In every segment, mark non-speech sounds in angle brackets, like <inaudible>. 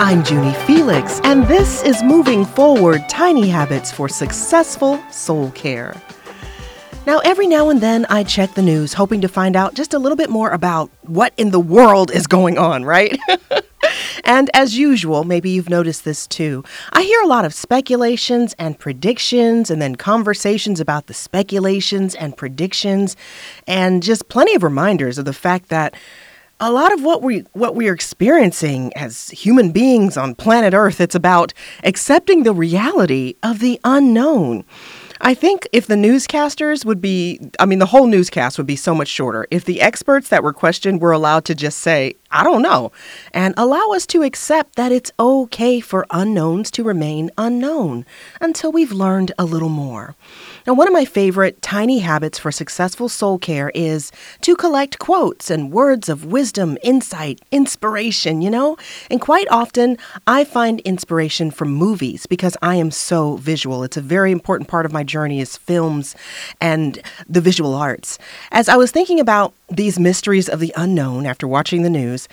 I'm Junie Felix, and this is Moving Forward Tiny Habits for Successful Soul Care. Now, every now and then I check the news hoping to find out just a little bit more about what in the world is going on, right? <laughs> and as usual, maybe you've noticed this too. I hear a lot of speculations and predictions, and then conversations about the speculations and predictions, and just plenty of reminders of the fact that a lot of what we what we are experiencing as human beings on planet Earth, it's about accepting the reality of the unknown. I think if the newscasters would be, I mean, the whole newscast would be so much shorter if the experts that were questioned were allowed to just say, I don't know, and allow us to accept that it's okay for unknowns to remain unknown until we've learned a little more. Now, one of my favorite tiny habits for successful soul care is to collect quotes and words of wisdom, insight, inspiration, you know? And quite often, I find inspiration from movies because I am so visual. It's a very important part of my journey is films and the visual arts. As I was thinking about these mysteries of the unknown after watching the news,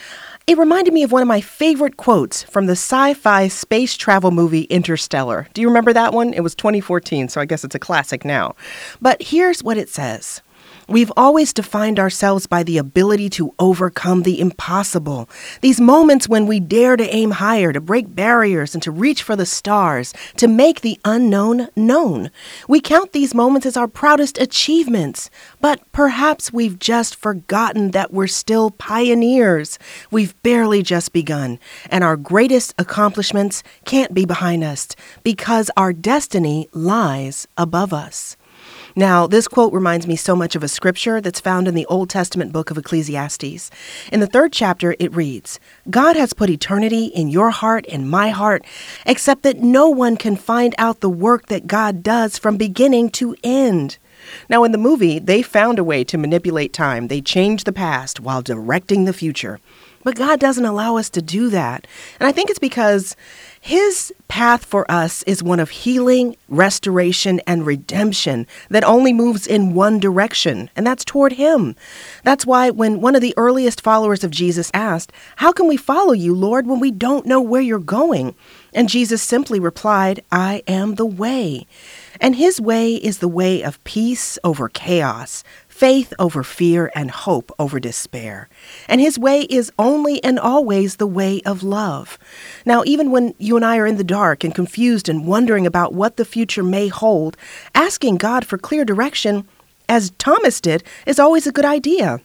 it reminded me of one of my favorite quotes from the sci fi space travel movie Interstellar. Do you remember that one? It was 2014, so I guess it's a classic now. But here's what it says We've always defined ourselves by the ability to overcome the impossible. These moments when we dare to aim higher, to break barriers, and to reach for the stars, to make the unknown known. We count these moments as our proudest achievements, but perhaps we've just forgotten that we're still pioneers. We've barely just begun, and our greatest accomplishments can't be behind us because our destiny lies above us. Now, this quote reminds me so much of a scripture that's found in the Old Testament book of Ecclesiastes. In the third chapter, it reads God has put eternity in your heart and my heart, except that no one can find out the work that God does from beginning to end. Now, in the movie, they found a way to manipulate time. They changed the past while directing the future. But God doesn't allow us to do that. And I think it's because His path for us is one of healing, restoration, and redemption that only moves in one direction, and that's toward Him. That's why when one of the earliest followers of Jesus asked, How can we follow you, Lord, when we don't know where you're going? And Jesus simply replied, I am the way. And his way is the way of peace over chaos, faith over fear, and hope over despair. And his way is only and always the way of love. Now, even when you and I are in the dark and confused and wondering about what the future may hold, asking God for clear direction, as Thomas did, is always a good idea.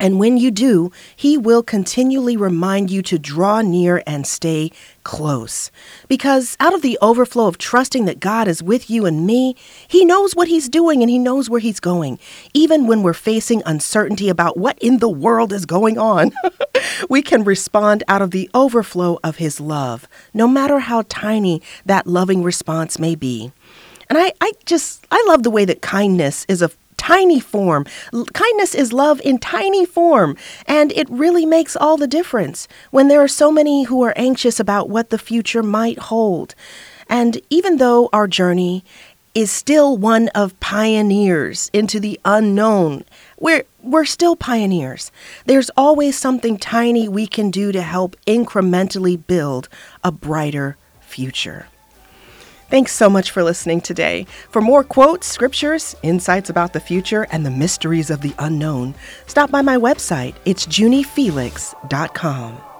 And when you do, He will continually remind you to draw near and stay close. Because out of the overflow of trusting that God is with you and me, He knows what He's doing and He knows where He's going. Even when we're facing uncertainty about what in the world is going on, <laughs> we can respond out of the overflow of His love, no matter how tiny that loving response may be. And I, I just, I love the way that kindness is a tiny form. L- kindness is love in tiny form, and it really makes all the difference when there are so many who are anxious about what the future might hold. And even though our journey is still one of pioneers into the unknown, we're we're still pioneers. There's always something tiny we can do to help incrementally build a brighter future. Thanks so much for listening today. For more quotes, scriptures, insights about the future, and the mysteries of the unknown, stop by my website. It's juniefelix.com.